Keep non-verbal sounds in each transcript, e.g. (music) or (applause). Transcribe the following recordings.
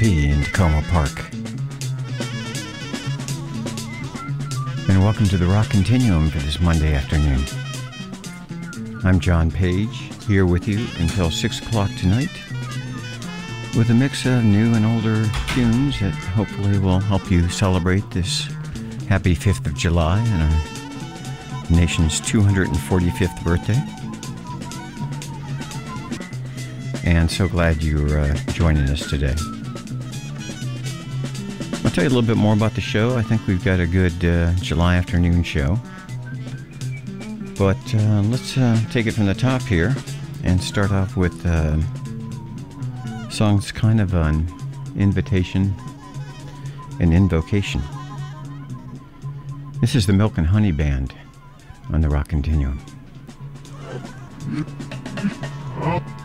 In Takoma Park. And welcome to the Rock Continuum for this Monday afternoon. I'm John Page, here with you until 6 o'clock tonight with a mix of new and older tunes that hopefully will help you celebrate this happy 5th of July and our nation's 245th birthday. And so glad you're uh, joining us today. Tell you a little bit more about the show. I think we've got a good uh, July afternoon show. But uh, let's uh, take it from the top here and start off with uh, song's kind of an invitation, an invocation. This is the Milk and Honey Band on the Rock Continuum. (laughs)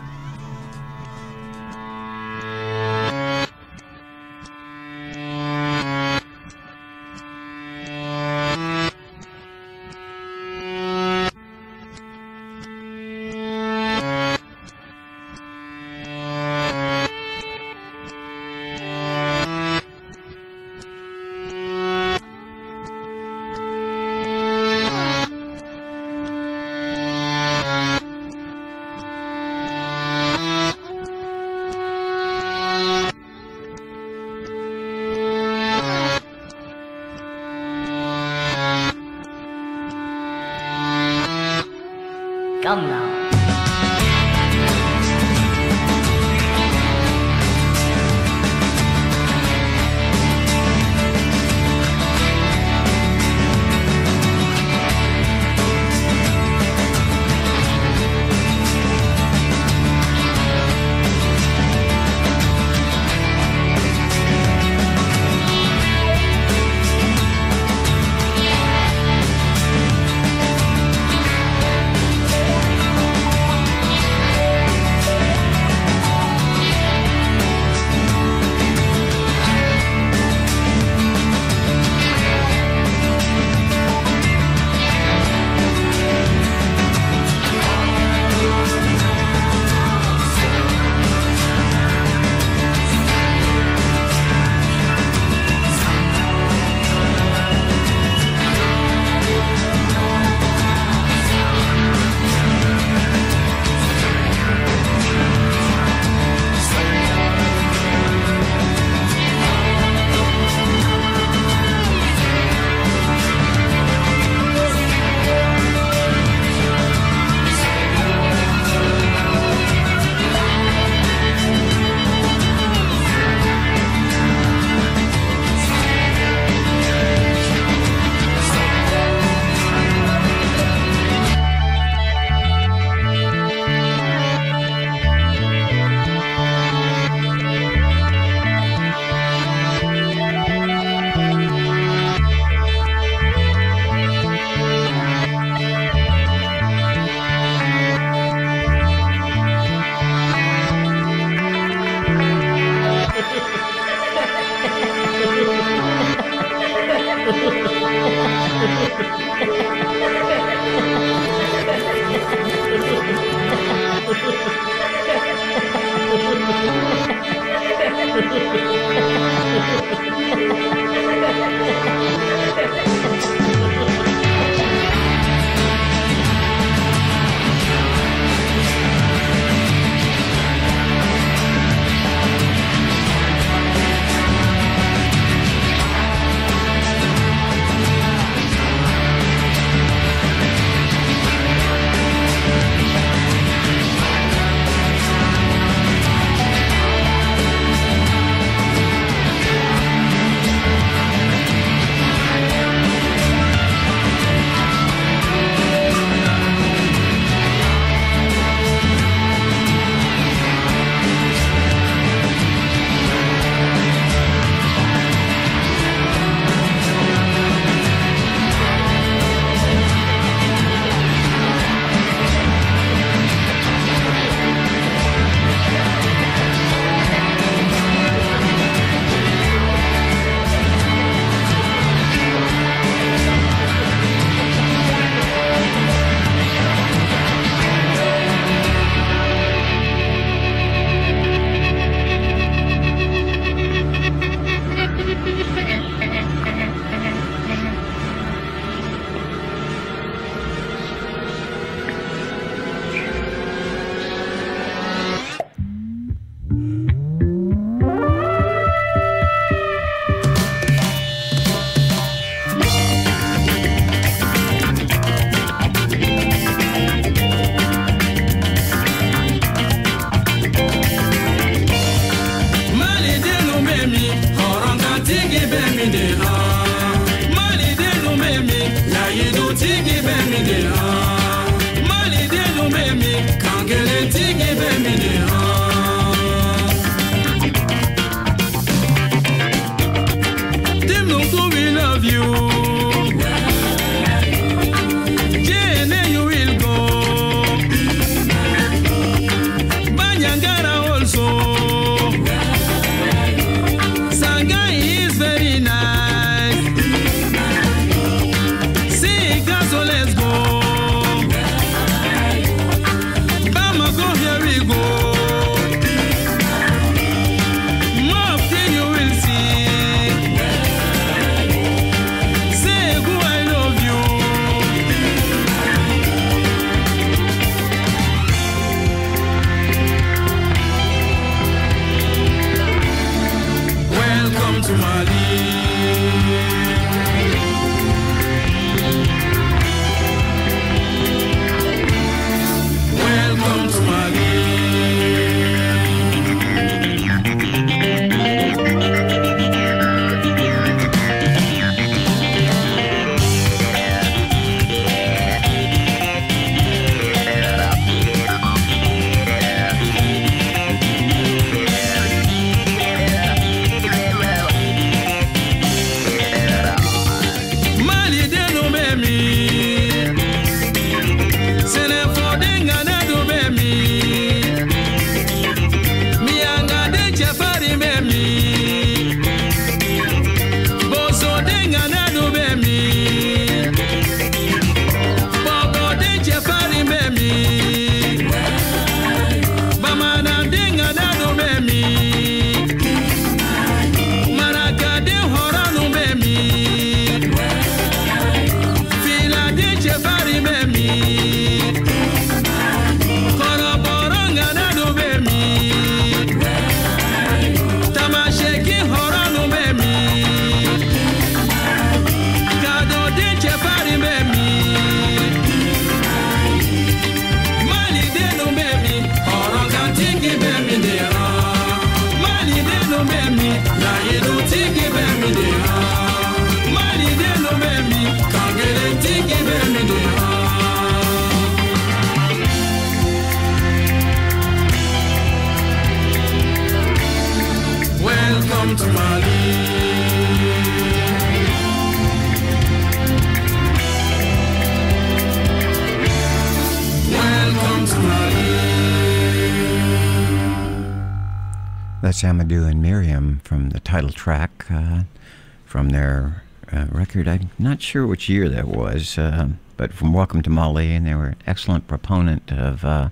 record. I'm not sure which year that was, uh, but from Welcome to Mali, and they were an excellent proponent of uh,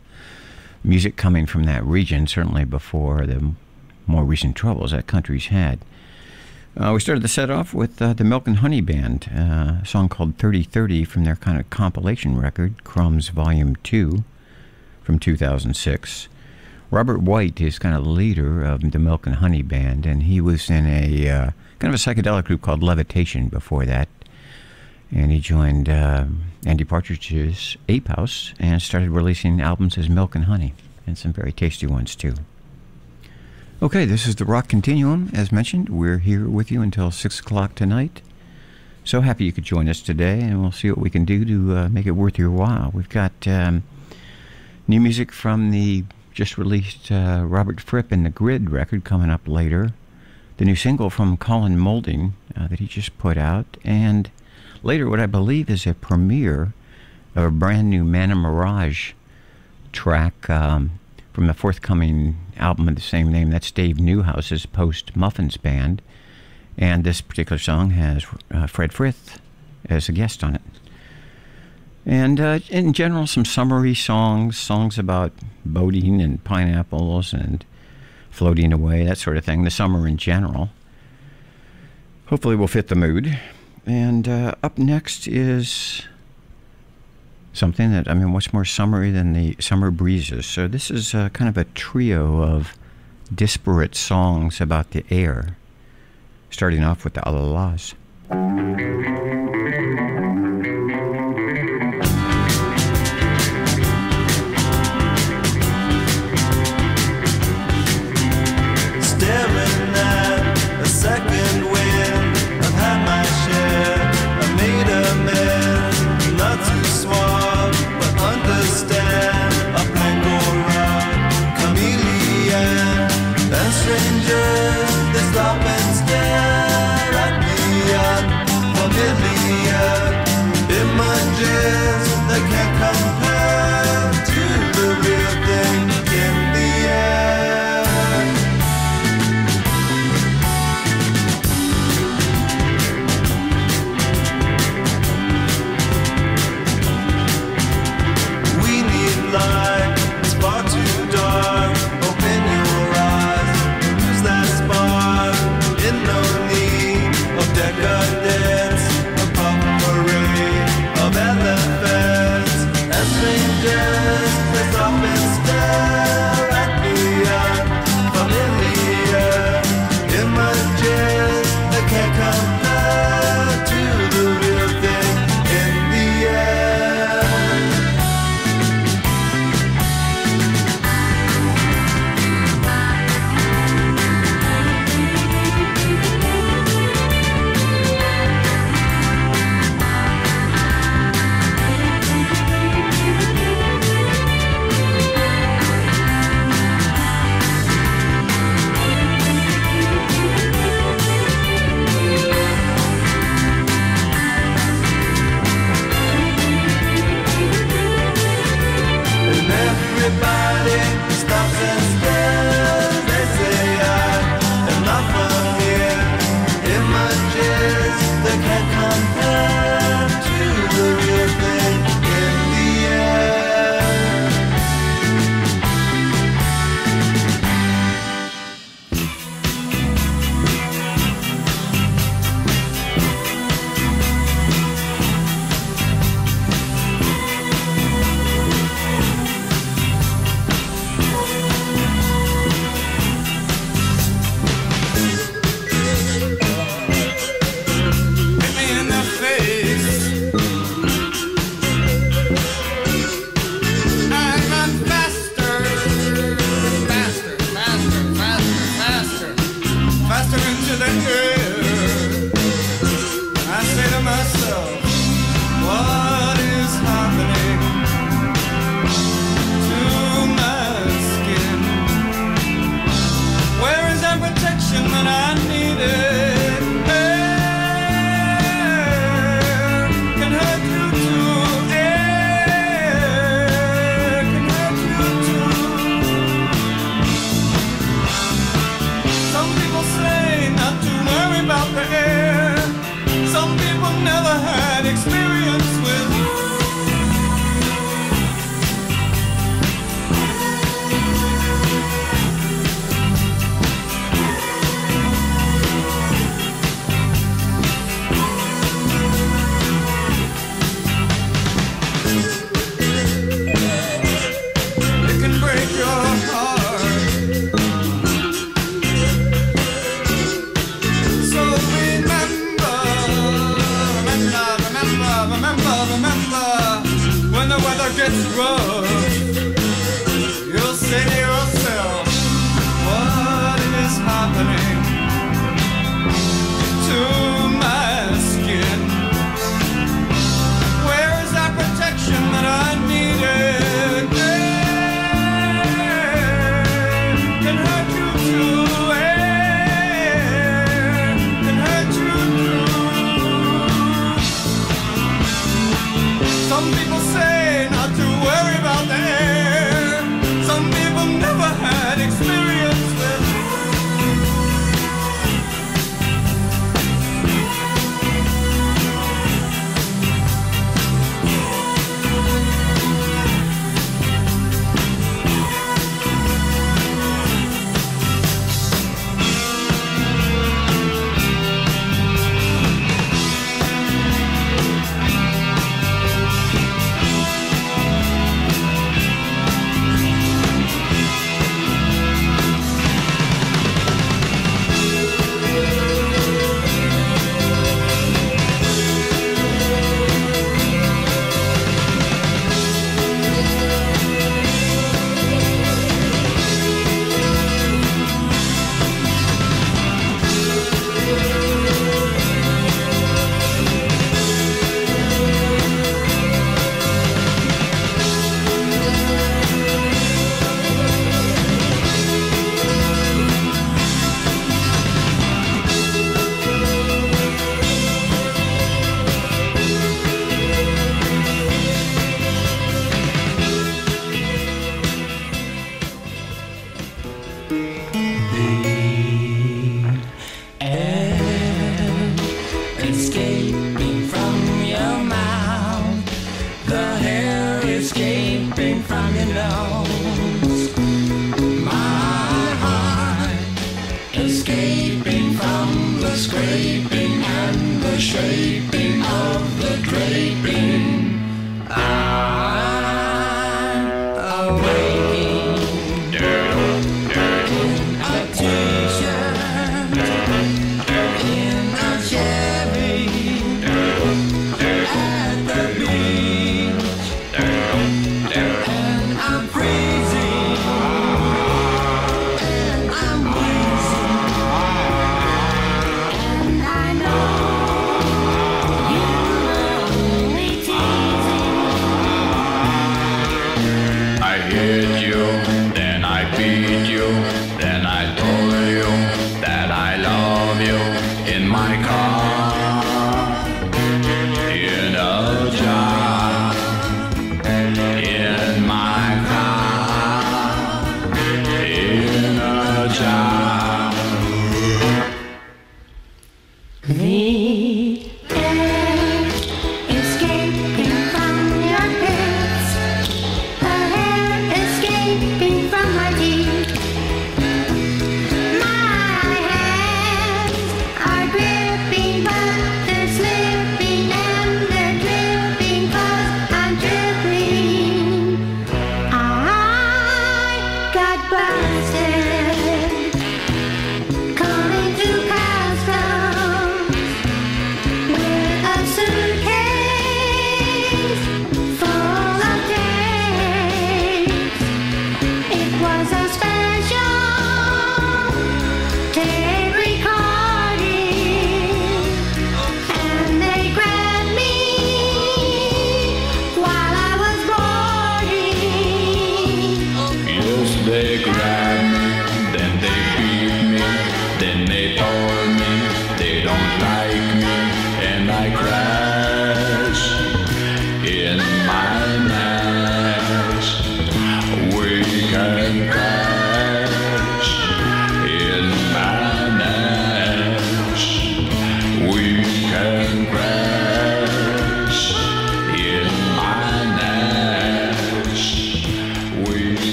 music coming from that region, certainly before the more recent troubles that country's had. Uh, we started the set off with uh, the Milk and Honey Band, a song called 3030 from their kind of compilation record, Crumbs Volume 2 from 2006. Robert White is kind of leader of the Milk and Honey Band, and he was in a uh, kind of a psychedelic group called Levitation before that. And he joined uh, Andy Partridge's Ape House and started releasing albums as Milk and Honey, and some very tasty ones too. Okay, this is the Rock Continuum. As mentioned, we're here with you until 6 o'clock tonight. So happy you could join us today, and we'll see what we can do to uh, make it worth your while. We've got um, new music from the just released uh, Robert Fripp and the Grid record coming up later. The new single from Colin Moulding uh, that he just put out. And later, what I believe is a premiere of a brand new Manna/Mirage track um, from the forthcoming album of the same name. That's Dave Newhouse's Post Muffins Band. And this particular song has uh, Fred Frith as a guest on it. And uh, in general, some summery songs, songs about boating and pineapples and floating away, that sort of thing. The summer in general. Hopefully, will fit the mood. And uh, up next is something that, I mean, what's more summery than the summer breezes? So, this is uh, kind of a trio of disparate songs about the air, starting off with the Allah-Las.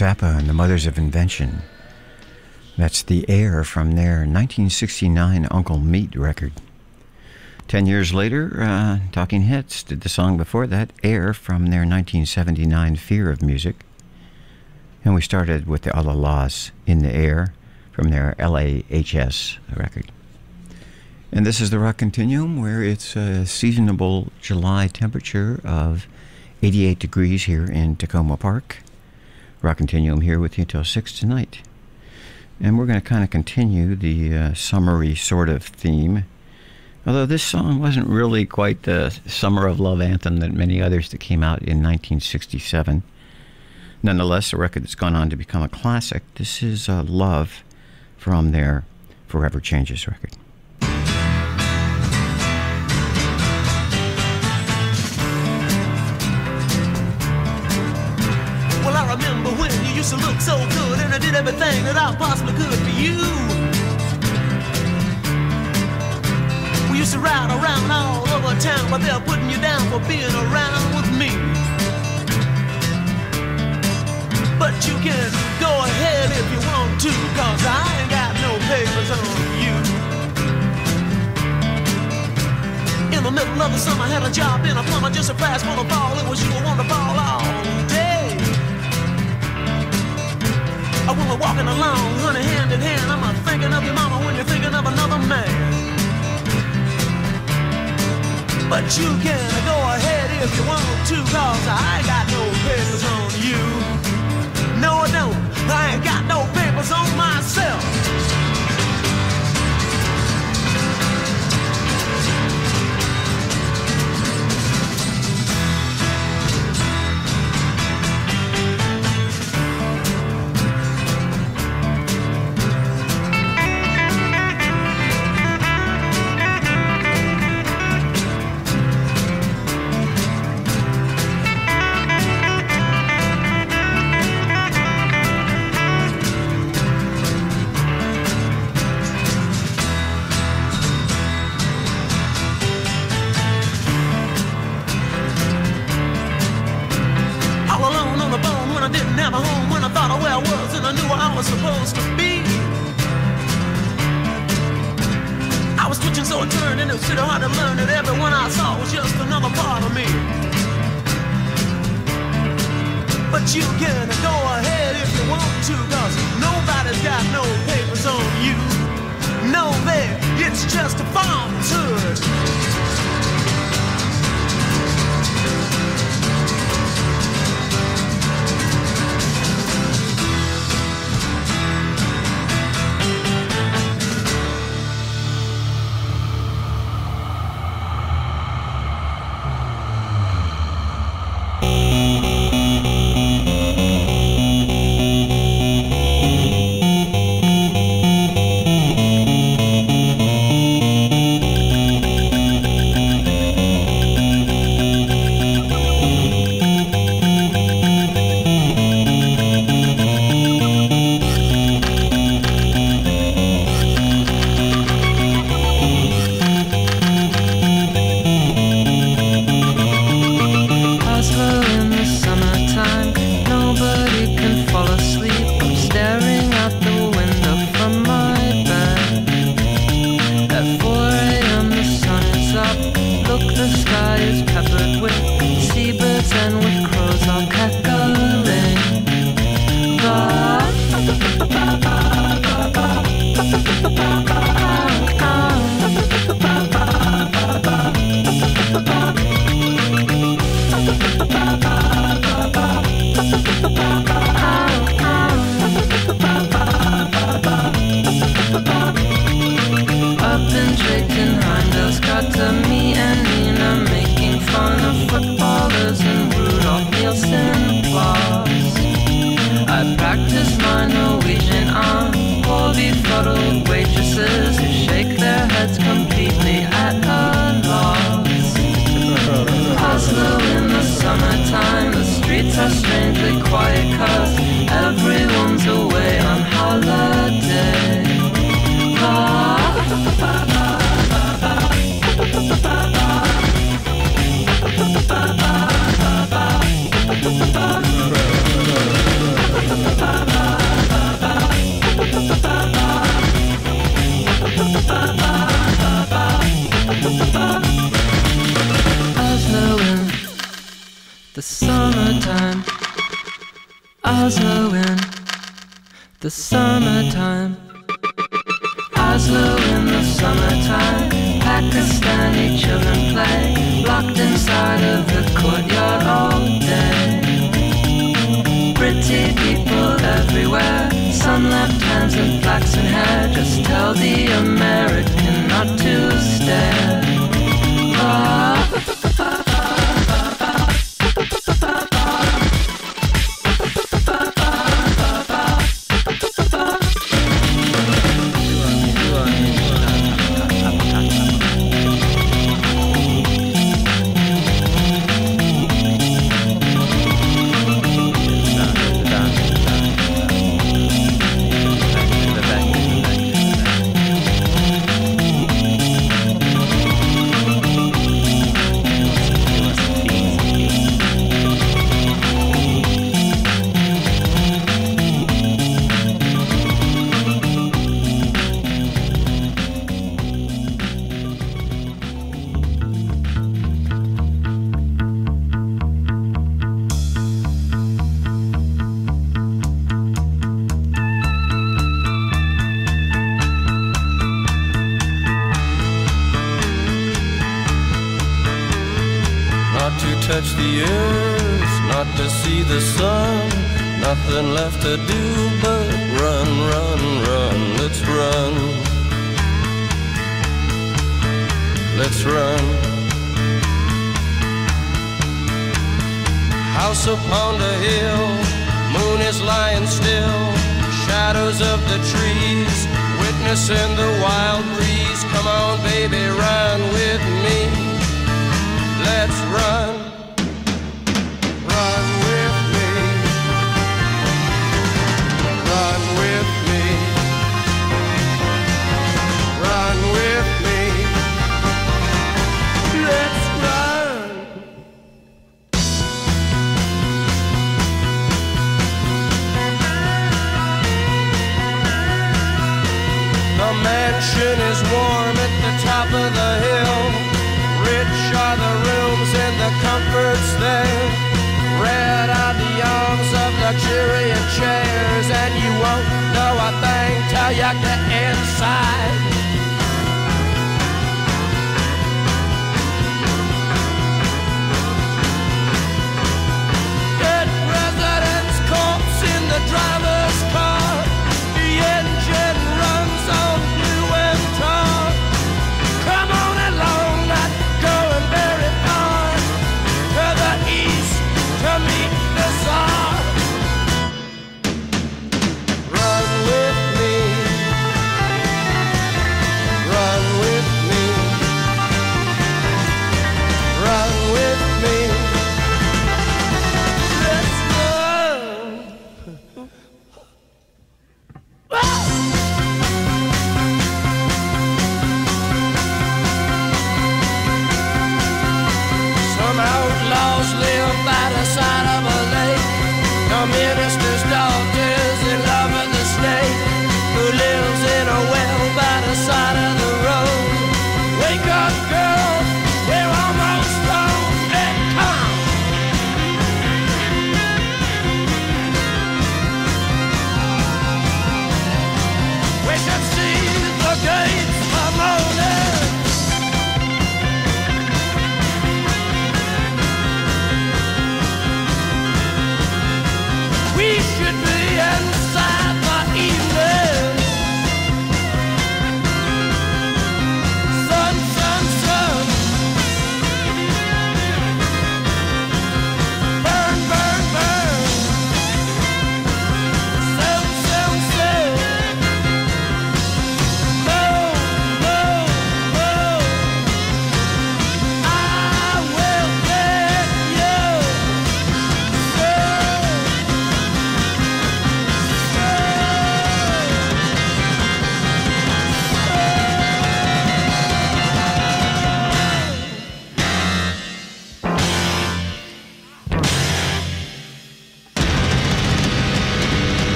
Zappa and the Mothers of Invention. That's the air from their 1969 Uncle Meat record. Ten years later, uh, Talking Heads did the song before that, Air, from their 1979 Fear of Music. And we started with the Allah-Las in the Air from their LAHS record. And this is the Rock Continuum, where it's a seasonable July temperature of 88 degrees here in Takoma Park. Rock Continuum here with you until 6 tonight. And we're going to kind of continue the uh, summery sort of theme. Although this song wasn't really quite the Summer of Love anthem that many others that came out in 1967. Nonetheless, a record that's gone on to become a classic. This is uh, Love from their Forever Changes record. To look so good, and I did everything that I possibly could for you. We used to ride around all over town, but they're putting you down for being around with me. But you can go ahead if you want to, cause I ain't got no papers on you. In the middle of the summer, I had a job in a plumber, just a pass for the ball. It was you who won the ball all day. Oh, when we're walking along, honey, hand in hand, I'm a thinking of your mama when you're thinking of another man. But you can go ahead if you want to, cause I ain't got no papers on you. No, I don't. I ain't got no papers on myself.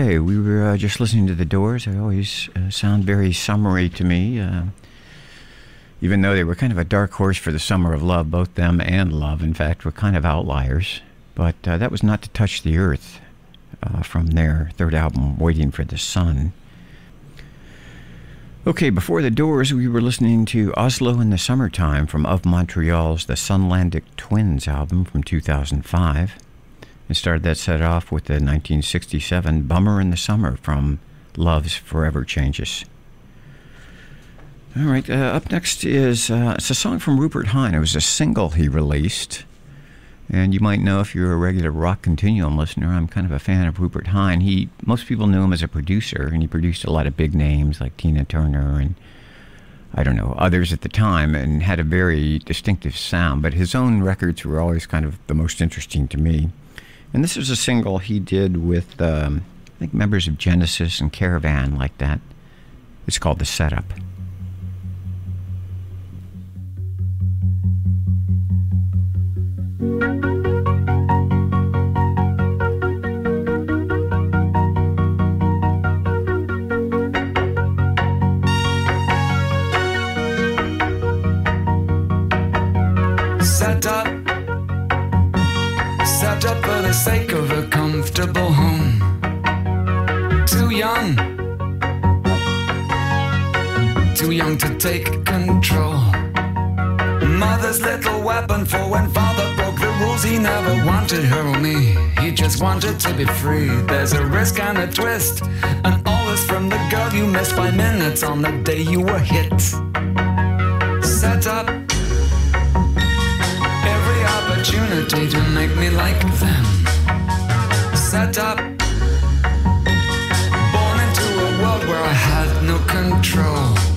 Okay, we were uh, just listening to the Doors. They always uh, sound very summery to me, uh, even though they were kind of a dark horse for the summer of love. Both them and Love, in fact, were kind of outliers. But uh, that was not to touch the earth uh, from their third album, Waiting for the Sun. Okay, before the Doors, we were listening to Oslo in the Summertime from Of Montreal's The Sunlandic Twins album from 2005 and started that set off with the 1967 Bummer in the Summer from Love's Forever Changes. All right, uh, up next is uh, it's a song from Rupert Hine. It was a single he released. And you might know if you're a regular Rock Continuum listener, I'm kind of a fan of Rupert Hine. He most people knew him as a producer, and he produced a lot of big names like Tina Turner and I don't know others at the time, and had a very distinctive sound. But his own records were always kind of the most interesting to me. And this is a single he did with, um, I think, members of Genesis and Caravan, like that. It's called The Setup. Set up. comfortable home. Too young, too young to take control. Mother's little weapon for when father broke the rules. He never wanted her or me, he just wanted to be free. There's a risk and a twist, and all this from the girl you missed by minutes on the day you were hit. Set up every opportunity to make me like them set up. Born into a world where I had no control.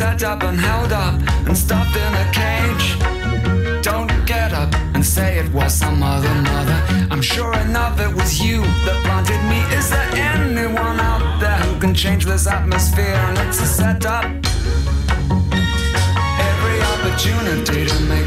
set up and held up and stuffed in a cage. Don't get up and say it was some other mother. I'm sure enough it was you that planted me. Is there anyone out there who can change this atmosphere? And it's a setup. Every opportunity to make.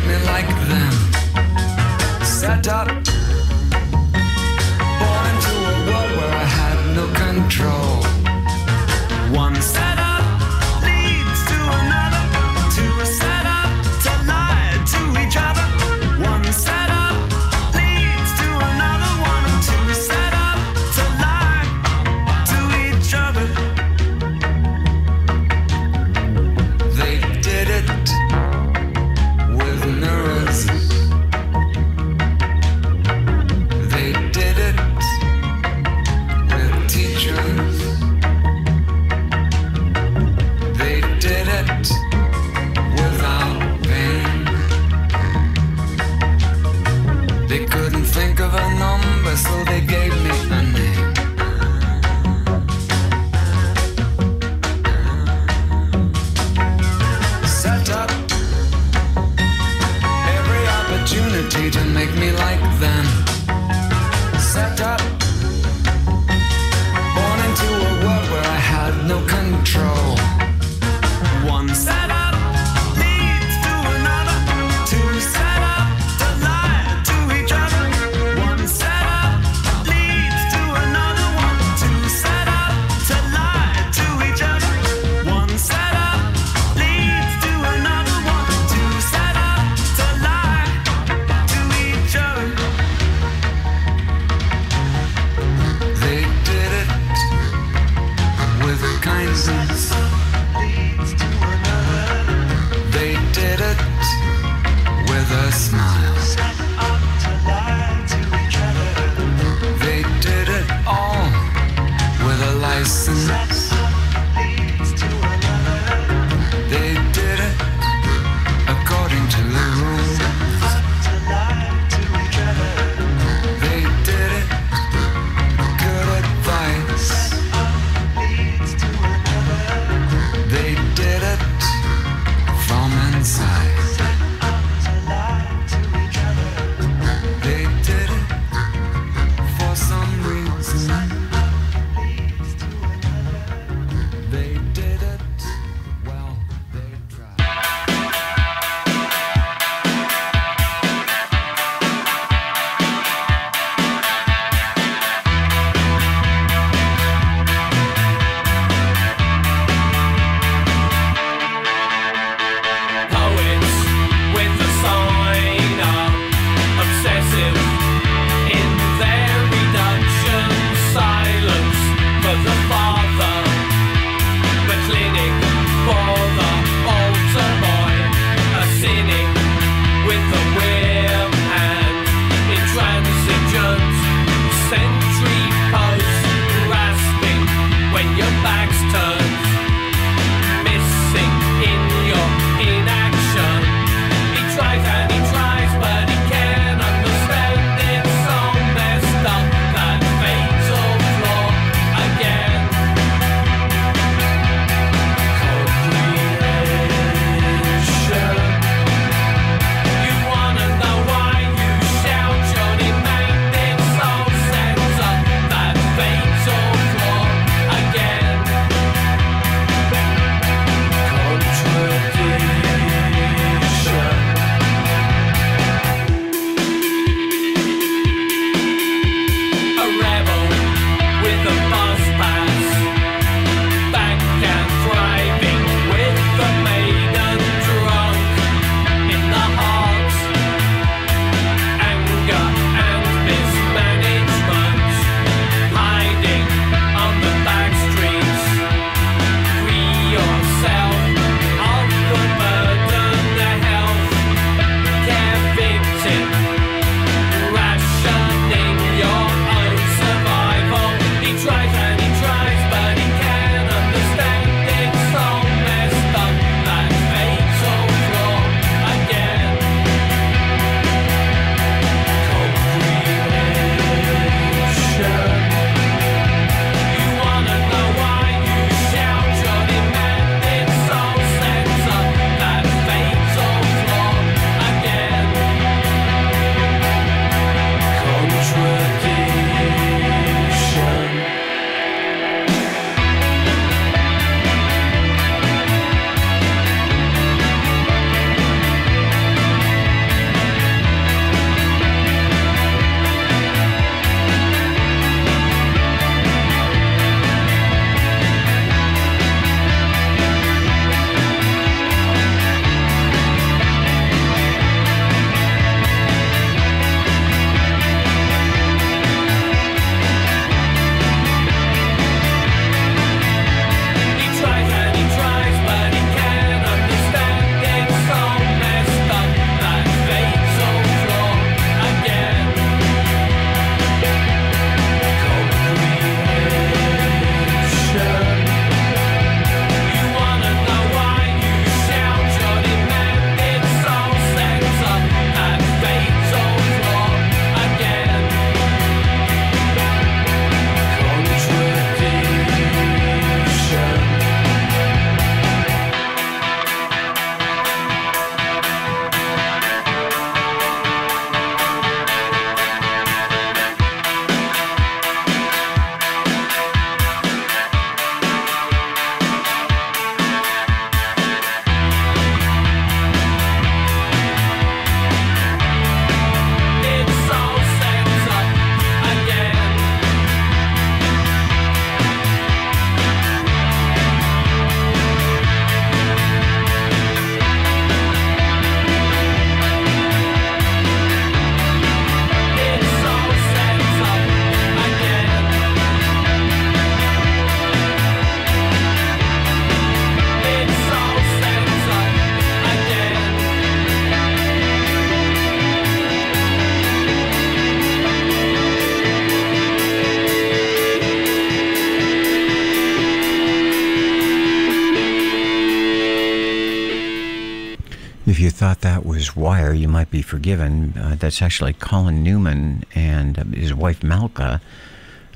wire, You Might Be Forgiven. Uh, that's actually Colin Newman and uh, his wife Malka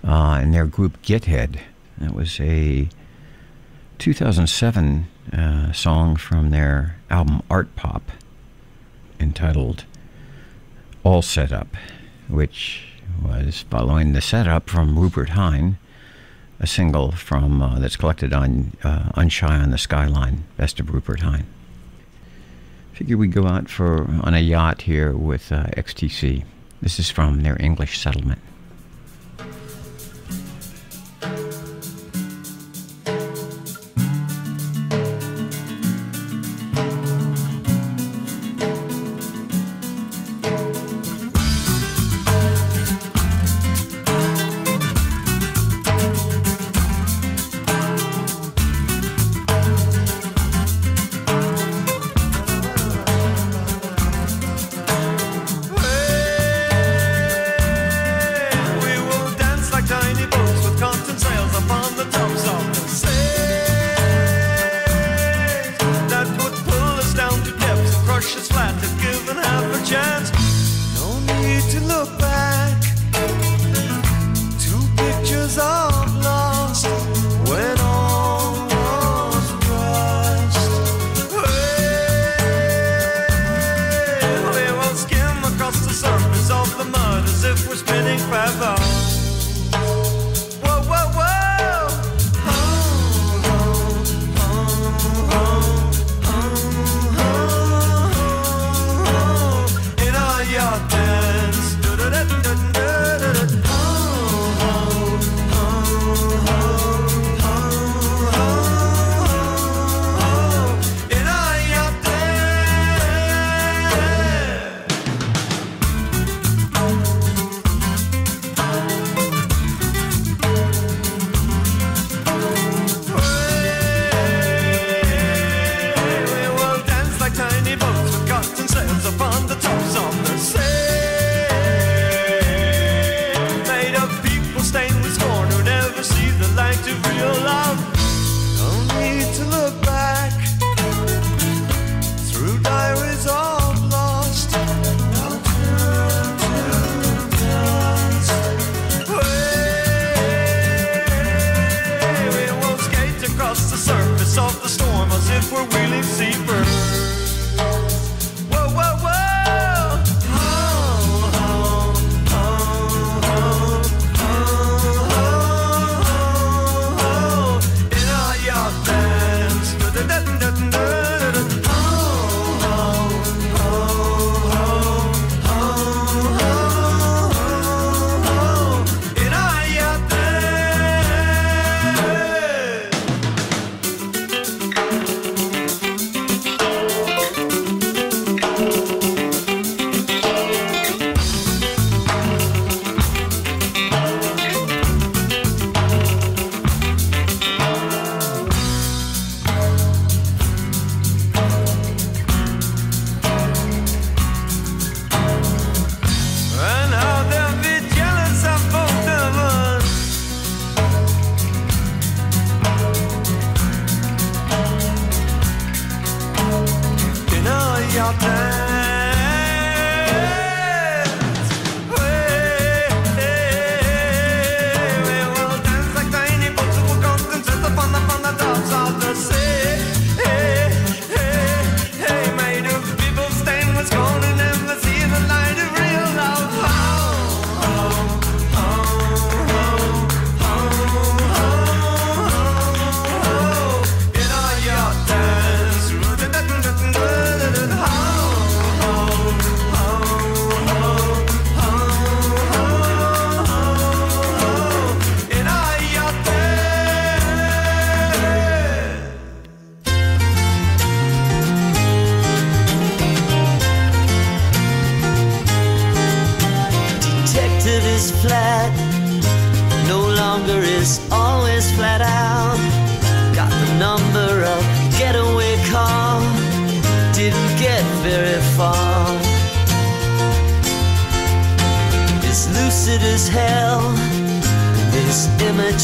uh, and their group Githead. That was a 2007 uh, song from their album Art Pop entitled All Set Up, which was following the setup from Rupert Hine a single from uh, that's collected on uh, Unshy on the Skyline, Best of Rupert Hine. Figure we go out for on a yacht here with uh, XTC. This is from their English settlement. your time.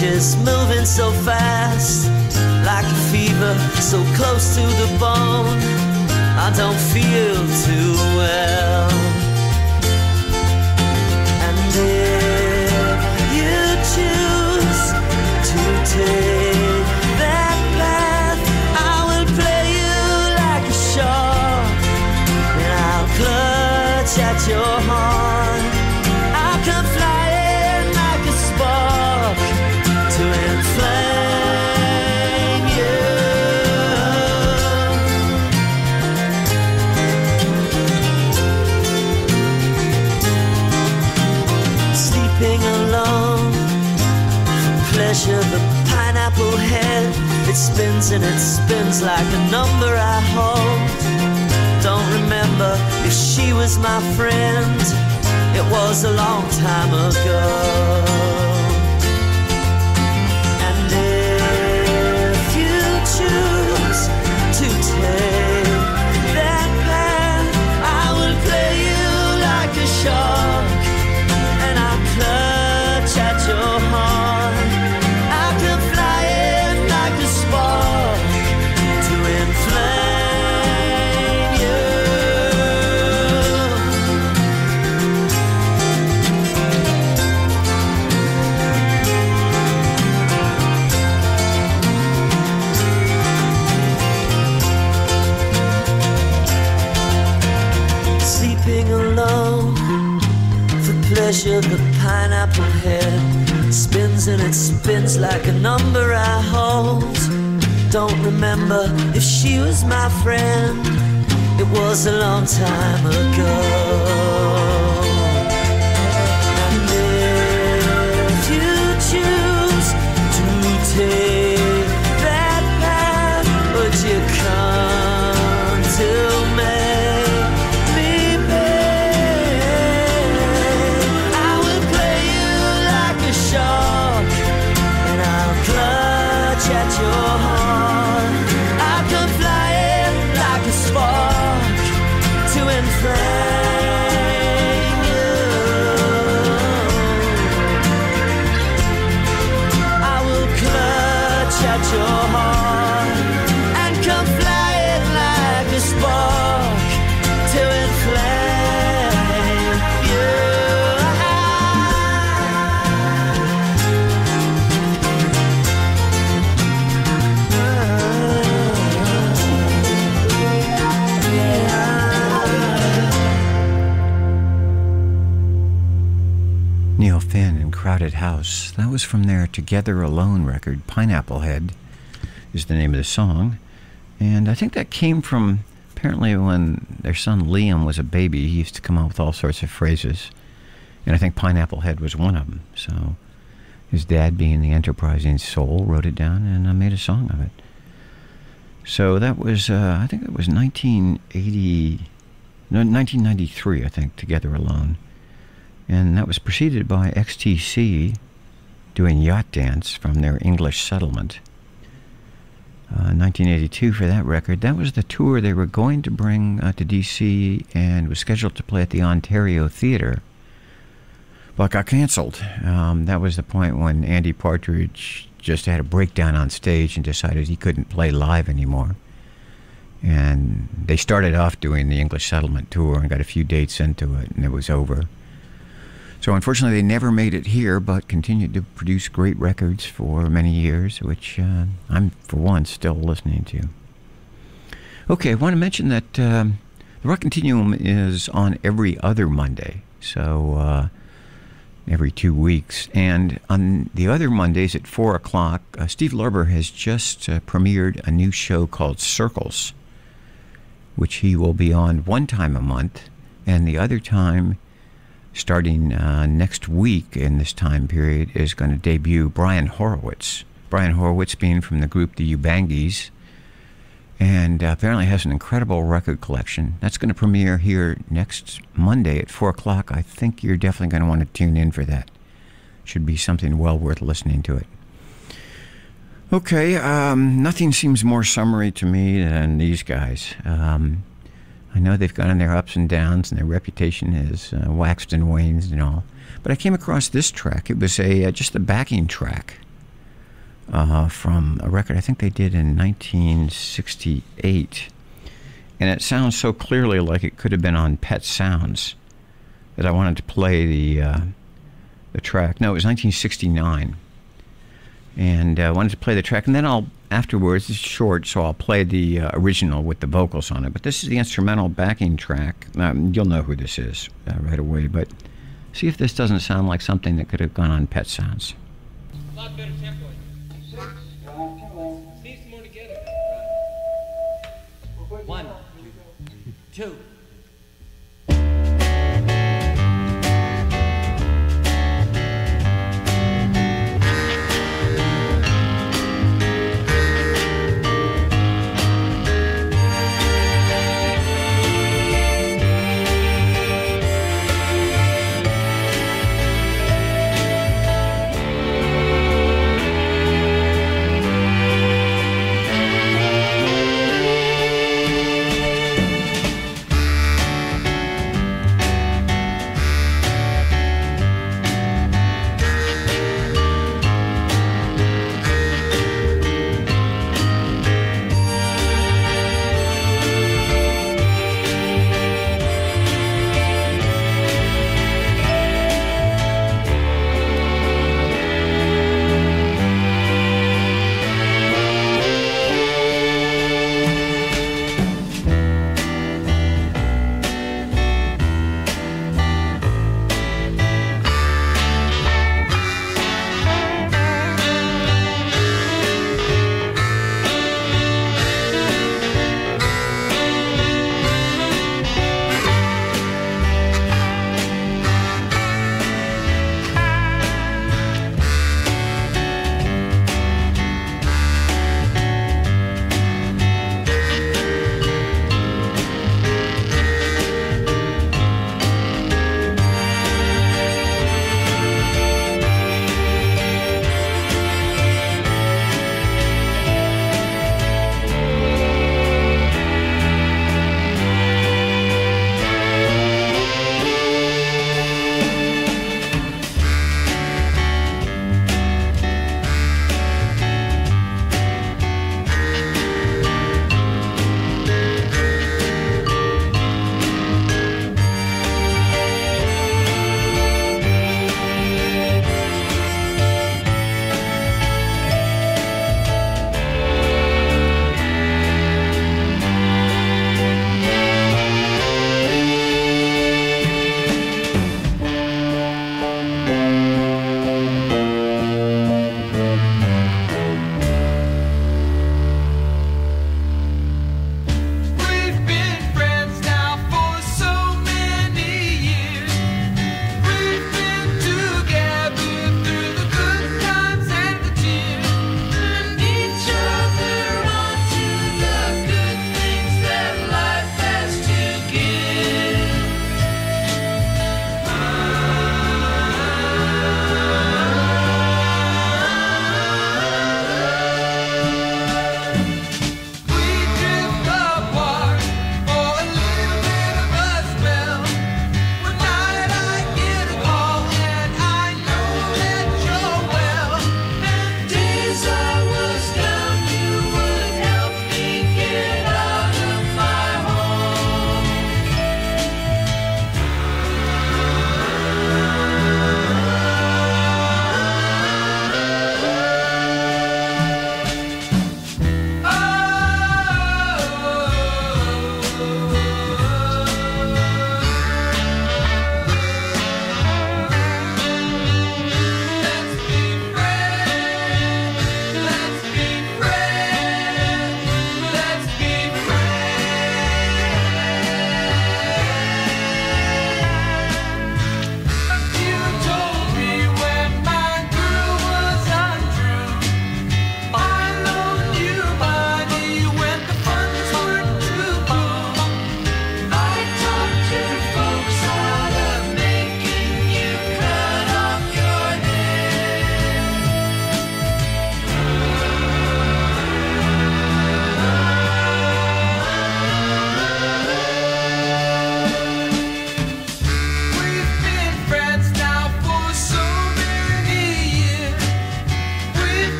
just moving so fast, like a fever so close to the bone. I don't feel too and it spins like a number I hold. Don't remember if she was my friend. It was a long time ago. Spins and it spins like a number I hold. Don't remember if she was my friend, it was a long time ago. 这 Crowded House. That was from their Together Alone record. Pineapple Head is the name of the song. And I think that came from apparently when their son Liam was a baby, he used to come up with all sorts of phrases. And I think Pineapple Head was one of them. So his dad, being the enterprising soul, wrote it down and I made a song of it. So that was, uh, I think it was 1980, no, 1993, I think, Together Alone. And that was preceded by XTC doing Yacht Dance from their English settlement. Uh, 1982 for that record. That was the tour they were going to bring uh, to DC and was scheduled to play at the Ontario Theatre, but got canceled. Um, that was the point when Andy Partridge just had a breakdown on stage and decided he couldn't play live anymore. And they started off doing the English settlement tour and got a few dates into it, and it was over. So unfortunately, they never made it here, but continued to produce great records for many years, which uh, I'm, for one, still listening to. Okay, I want to mention that um, the Rock Continuum is on every other Monday, so uh, every two weeks. And on the other Mondays at 4 o'clock, uh, Steve Larber has just uh, premiered a new show called Circles, which he will be on one time a month, and the other time starting uh, next week in this time period is going to debut Brian Horowitz. Brian Horowitz being from the group the Ubangis, and uh, apparently has an incredible record collection. That's going to premiere here next Monday at 4 o'clock. I think you're definitely going to want to tune in for that. Should be something well worth listening to it. Okay, um, nothing seems more summary to me than these guys. Um, I know they've gone on their ups and downs, and their reputation has uh, waxed and waned and all. But I came across this track. It was a uh, just a backing track uh, from a record I think they did in 1968, and it sounds so clearly like it could have been on Pet Sounds that I wanted to play the uh, the track. No, it was 1969, and uh, I wanted to play the track, and then I'll afterwards. It's short, so I'll play the uh, original with the vocals on it. But this is the instrumental backing track. Um, you'll know who this is uh, right away, but see if this doesn't sound like something that could have gone on Pet Sounds. A lot better tempo. Together. One, two.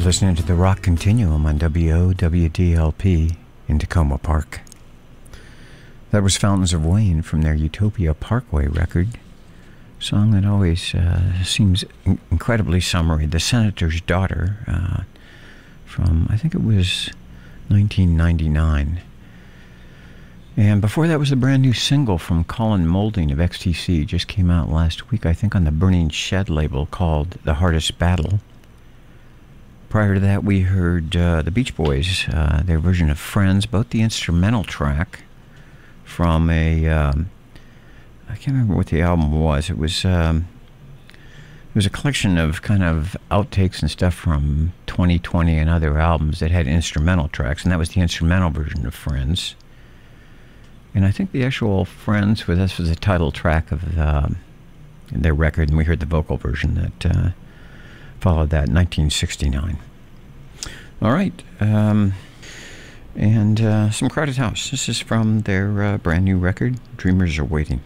You're listening to the Rock Continuum on WOWDLP in Takoma Park. That was Fountains of Wayne from their Utopia Parkway record. Song that always uh, seems in- incredibly summary. The Senator's Daughter uh, from, I think it was 1999. And before that was a brand new single from Colin Moulding of XTC. Just came out last week, I think, on the Burning Shed label called The Hardest Battle. Prior to that, we heard uh, the Beach Boys, uh, their version of Friends, both the instrumental track from a. Um, I can't remember what the album was. It was. Um, it was a collection of kind of outtakes and stuff from 2020 and other albums that had instrumental tracks, and that was the instrumental version of Friends. And I think the actual Friends was this was the title track of um their record, and we heard the vocal version that uh, followed that in 1969. All right. Um, and uh, some Crowded House. This is from their uh, brand new record, Dreamers Are Waiting.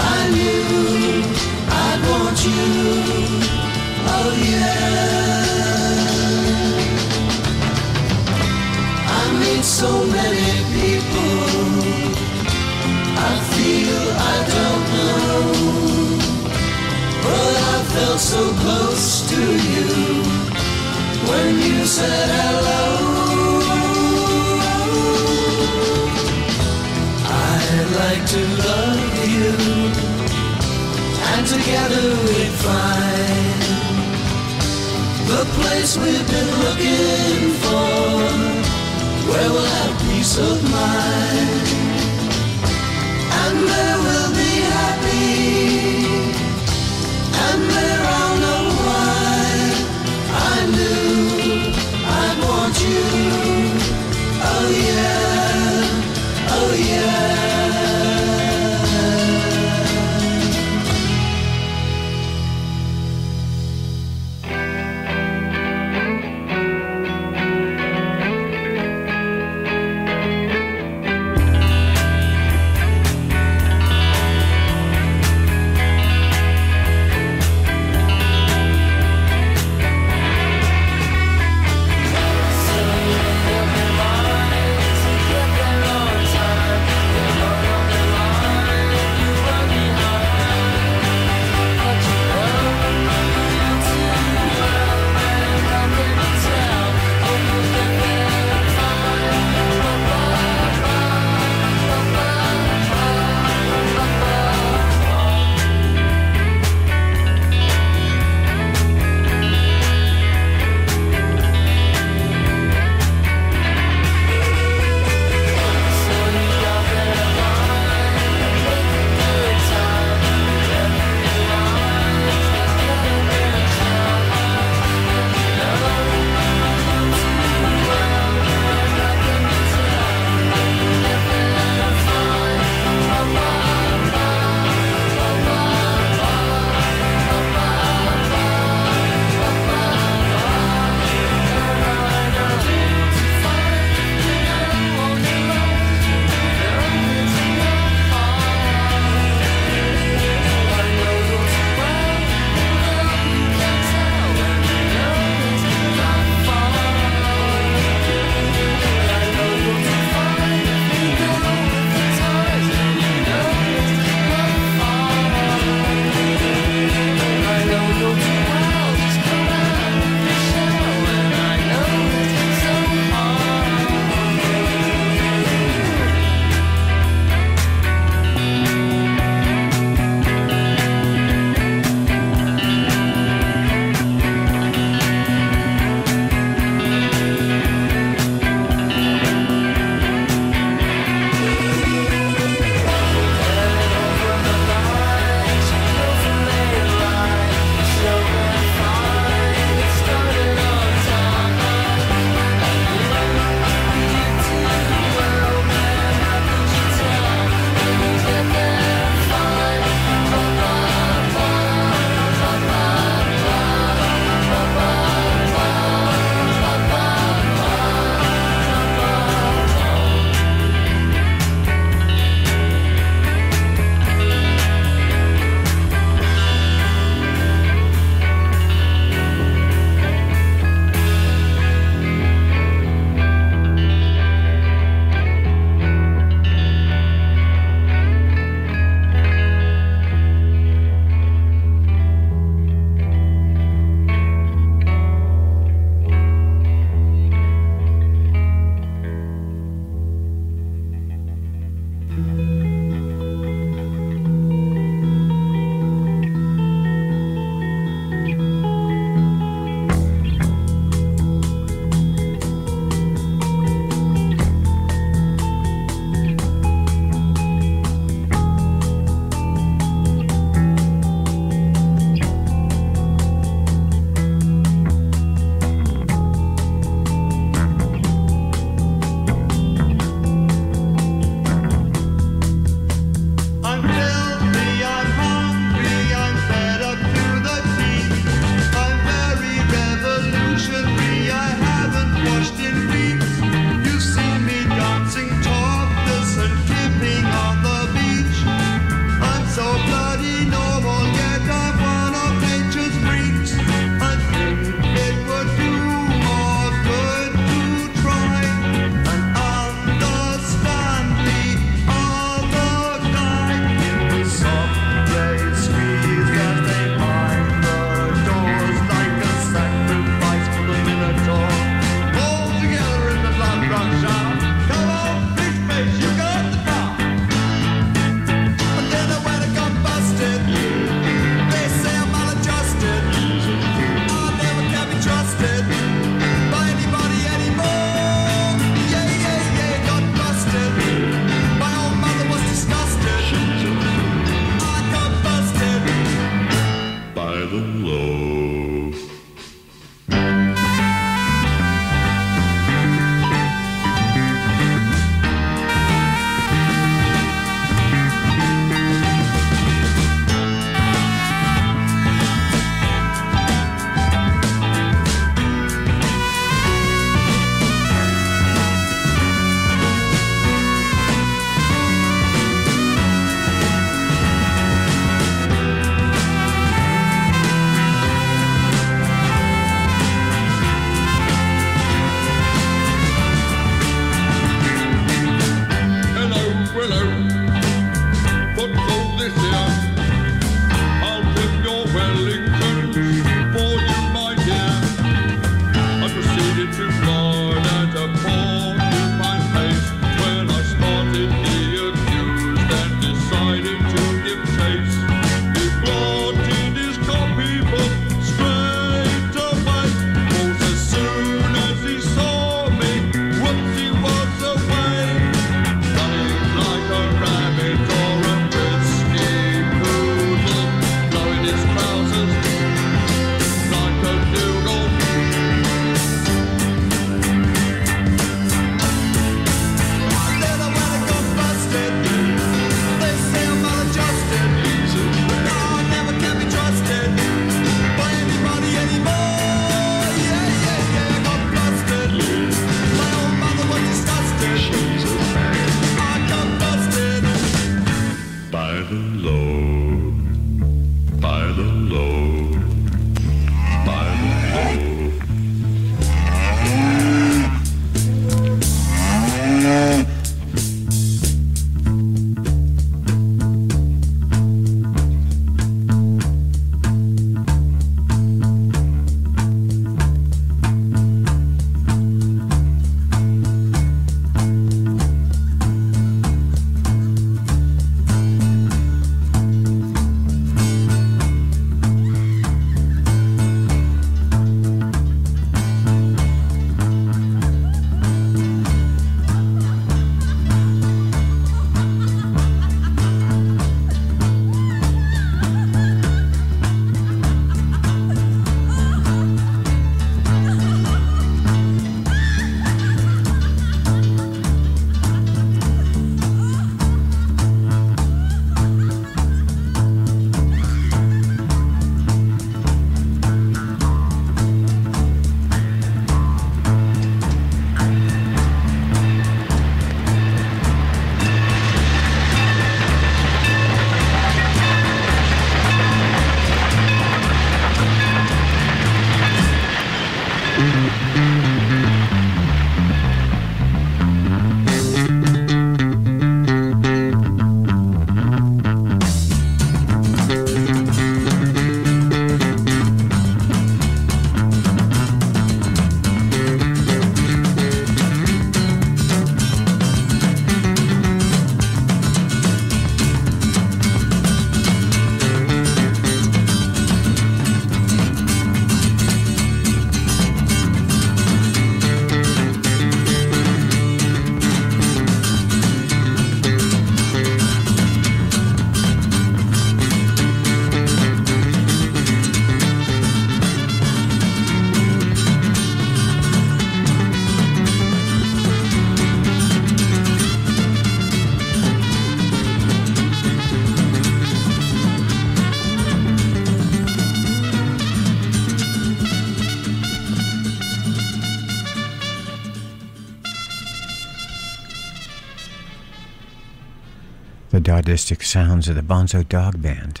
The Dadaistic sounds of the Bonzo Dog Band.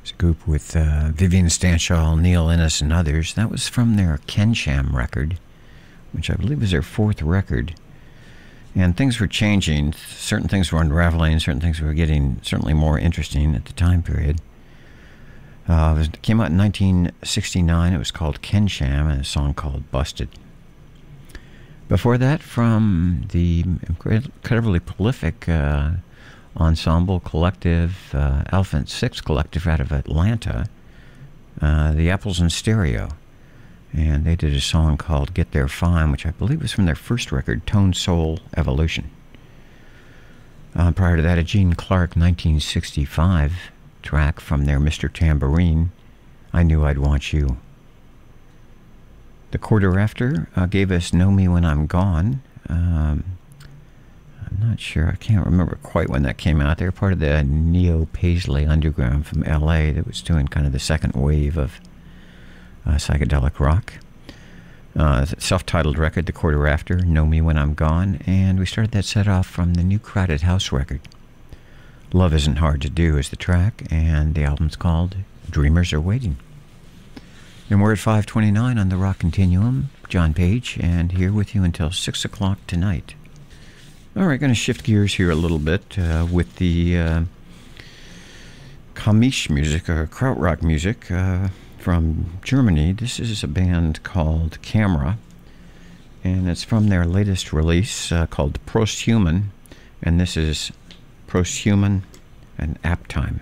It's a group with uh, Vivian Stanshall, Neil Innes, and others. That was from their Keynsham record, which I believe is their fourth record. And things were changing. Certain things were unraveling. Certain things were getting certainly more interesting at the time period. Uh, it, was, it came out in 1969. It was called Keynsham, and a song called Busted. Before that, from the incredibly prolific uh, ensemble collective, uh, Elephant Six Collective out of Atlanta, uh, the Apples in Stereo. And they did a song called Get There Fine, which I believe was from their first record, Tone Soul Evolution. Uh, prior to that, a Gene Clark 1965 track from their Mr. Tambourine, I Knew I'd Want You. The quarter after uh, gave us Know Me When I'm Gone. Um, I'm not sure. I can't remember quite when that came out. They were part of the Neo Paisley Underground from LA that was doing kind of the second wave of uh, psychedelic rock. Uh, Self titled record, The Quarter After, Know Me When I'm Gone. And we started that set off from the new Crowded House record. Love Isn't Hard to Do is the track, and the album's called Dreamers Are Waiting. And we're at 529 on the Rock Continuum. John Page, and here with you until 6 o'clock tonight. All right, going to shift gears here a little bit uh, with the uh, music, or krautrock music uh, from Germany. This is a band called Camera, and it's from their latest release uh, called Prosthuman, and this is Prosthuman and App Time.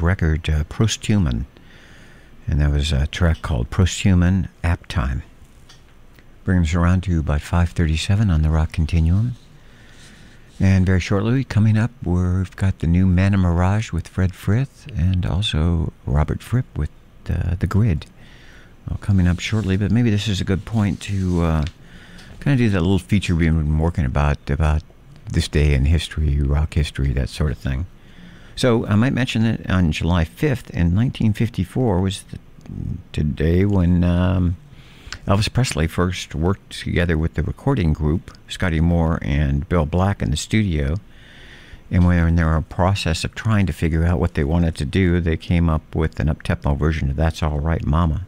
Record, uh. And that was a track called Posthuman App Time. Brings us around to you about 537 on the Rock Continuum. And very shortly, coming up, we've got the new Manna/Mirage with Fred Frith and also Robert Fripp with uh, The Grid. Well, coming up shortly, but maybe this is a good point to uh, kind of do that little feature we've been working about, about this day in history, rock history, that sort of thing. So I might mention that on July 5th in 1954 was the today when um, Elvis Presley first worked together with the recording group, Scotty Moore and Bill Black in the studio. And when they were in the process of trying to figure out what they wanted to do, they came up with an up-tempo version of That's All Right Mama.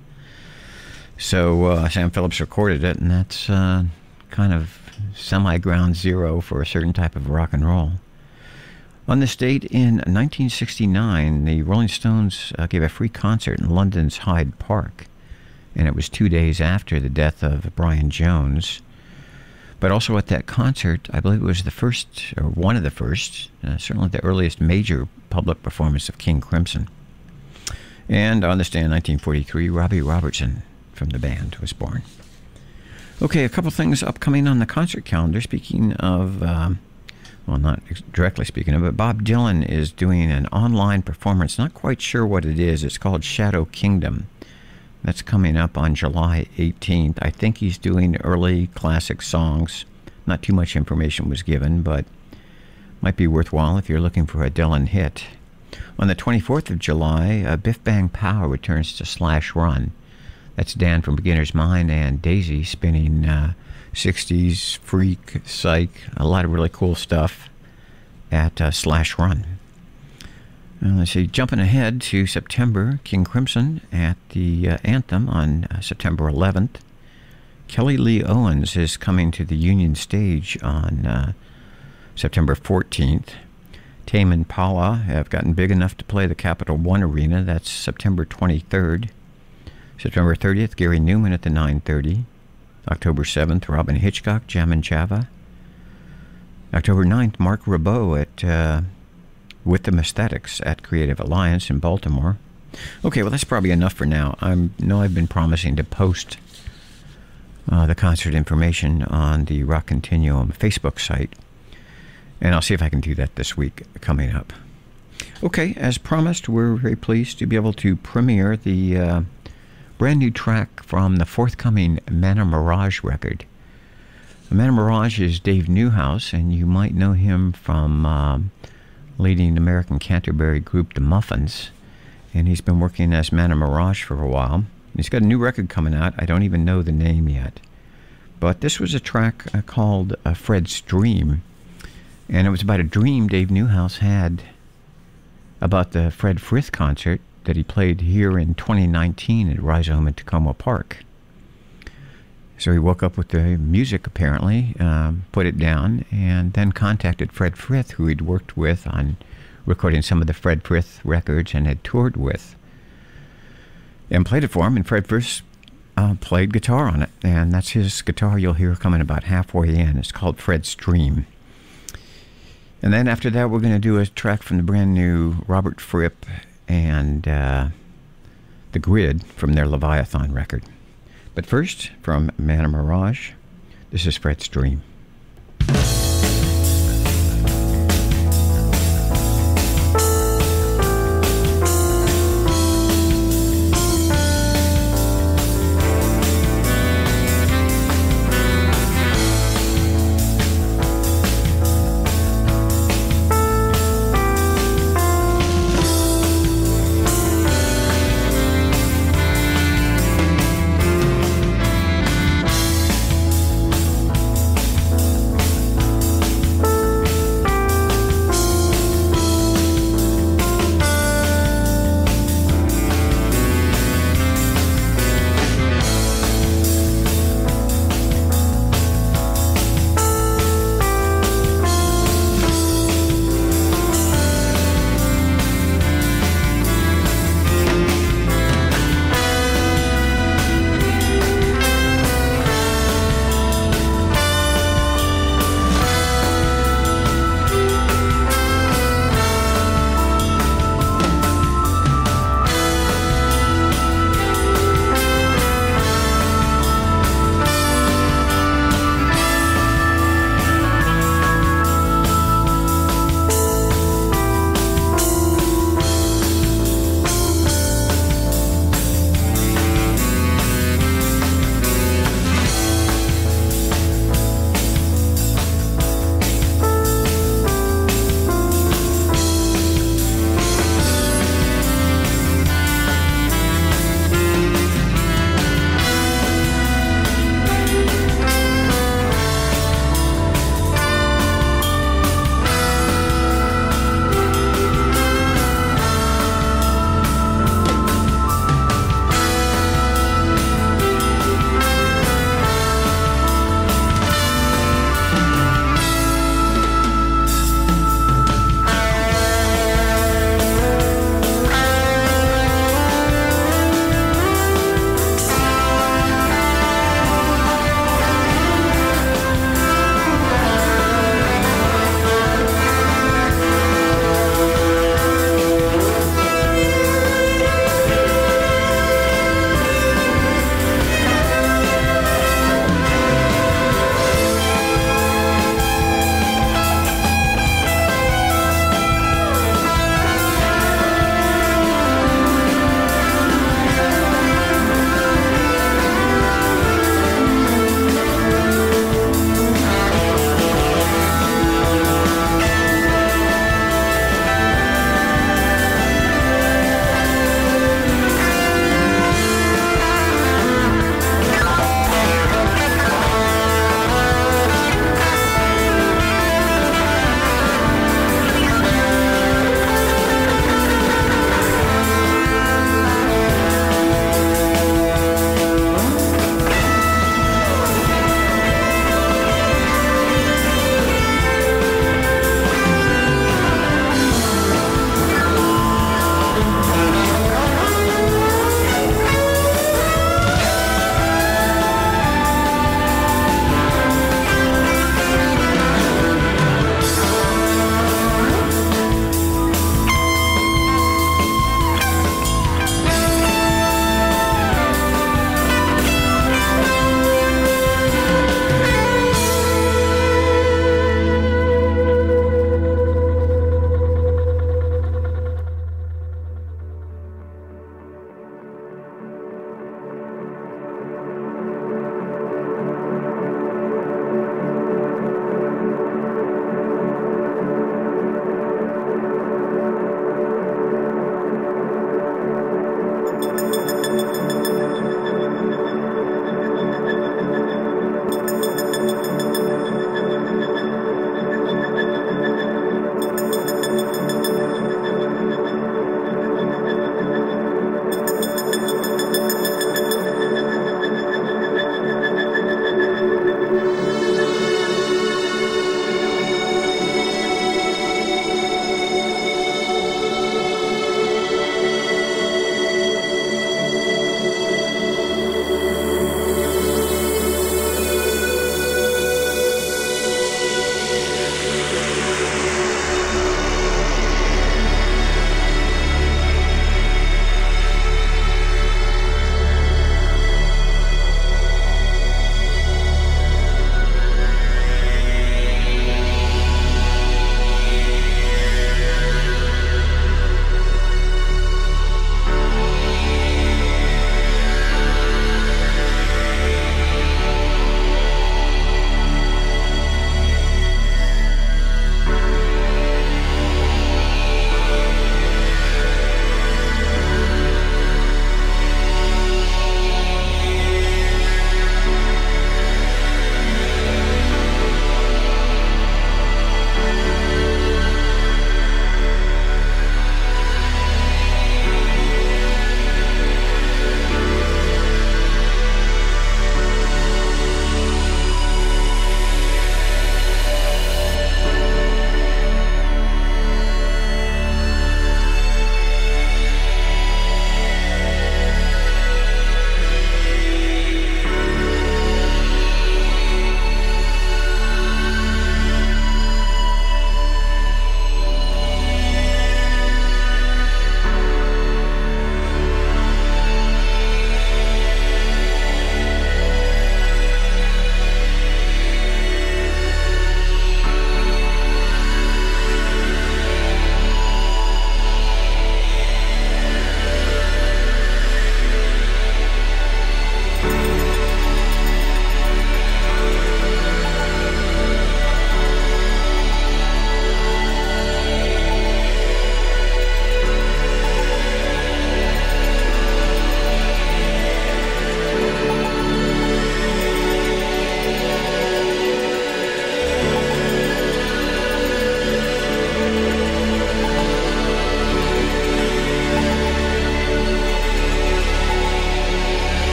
So uh, Sam Phillips recorded it, and that's uh, kind of semi-ground zero for a certain type of rock and roll. On this date in 1969, the Rolling Stones uh, gave a free concert in London's Hyde Park, and it was two days after the death of Brian Jones. But also at that concert, I believe it was the first, or one of the first, uh, certainly the earliest major public performance of King Crimson. And on this day in 1943, Robbie Robertson from the band was born. Okay, a couple things upcoming on the concert calendar. Speaking of. Um, well, not directly speaking of it, Bob Dylan is doing an online performance. Not quite sure what it is. It's called Shadow Kingdom. That's coming up on July 18th. I think he's doing early classic songs. Not too much information was given, but might be worthwhile if you're looking for a Dylan hit. On the 24th of July, uh, Biff Bang Pow returns to Slash Run. That's Dan from Beginner's Mind and Daisy spinning uh, 60s freak, psych, a lot of really cool stuff at uh, Slash Run. Uh, let's see, jumping ahead to September, King Crimson at the uh, Anthem on uh, September 11th. Kelly Lee Owens is coming to the Union Stage on uh, September 14th. Tame Impala have gotten big enough to play the Capital One Arena. That's September 23rd. September 30th, Gary Numan at the 930. October 7th, Robyn Hitchcock, Jammin' Java. October 9th, Marc Ribot at uh, With the Aesthetics at Creative Alliance in Baltimore. Okay, well, that's probably enough for now. I know I've been promising to post uh, the concert information on the Rock Continuum Facebook site, and I'll see if I can do that this week coming up. Okay, as promised, we're very pleased to be able to premiere the uh, brand new track from the forthcoming Manna/Mirage record. Manna/Mirage is Dave Newhouse, and you might know him from um, leading American Canterbury group The Muffins. And he's been working as Manna/Mirage for a while. He's got a new record coming out. I don't even know the name yet. But this was a track uh, called uh, Fred's Dream. And it was about a dream Dave Newhouse had about the Fred Frith concert that he played here in 2019 at Rhizome at Takoma Park. So he woke up with the music, apparently, um, put it down, and then contacted Fred Frith, who he'd worked with on recording some of the Fred Frith records and had toured with, and played it for him. And Fred Frith uh, played guitar on it, and that's his guitar you'll hear coming about halfway in. It's called Fred's Dream. And then after that, we're going to do a track from the brand new Robert Fripp and uh, The Grid from their Leviathan record. But first, from Manna/Mirage, this is Fred's Dream.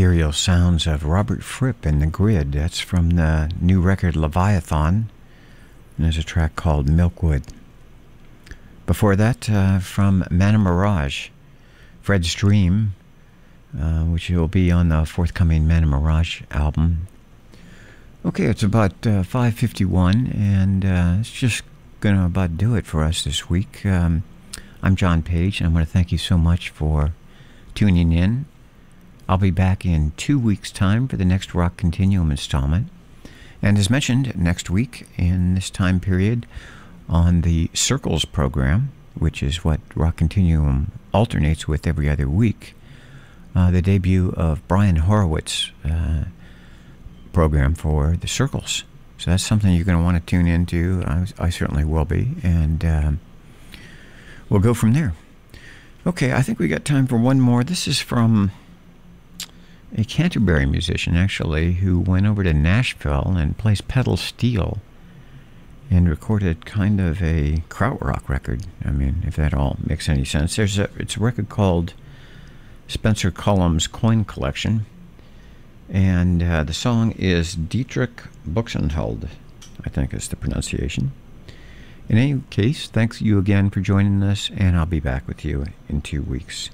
Ethereal sounds of Robert Fripp and the Grid. That's from the new record Leviathan. And there's a track called Milkwood. Before that, uh, from Manna/Mirage, Fred's Dream, uh, which will be on the forthcoming Manna/Mirage album. Okay, it's about uh, 5.51, and uh, it's just going to about do it for us this week. Um, I'm John Page, and I want to thank you so much for tuning in. I'll be back in two weeks' time for the next Rock Continuum installment. And as mentioned, next week in this time period on the Circles program, which is what Rock Continuum alternates with every other week, uh, the debut of Brian Horowitz' uh, program for the Circles. So that's something you're going to want to tune into. I, I certainly will be. And um, we'll go from there. Okay, I think we got time for one more. This is from a Canterbury musician, actually, who went over to Nashville and plays pedal steel and recorded kind of a krautrock record. I mean, if that all makes any sense. There's a it's a record called Spencer Cullum's Coin Collection, and uh, the song is Dietrich Buxenheld, I think is the pronunciation. In any case, thanks you again for joining us, and I'll be back with you in two weeks.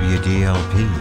Listening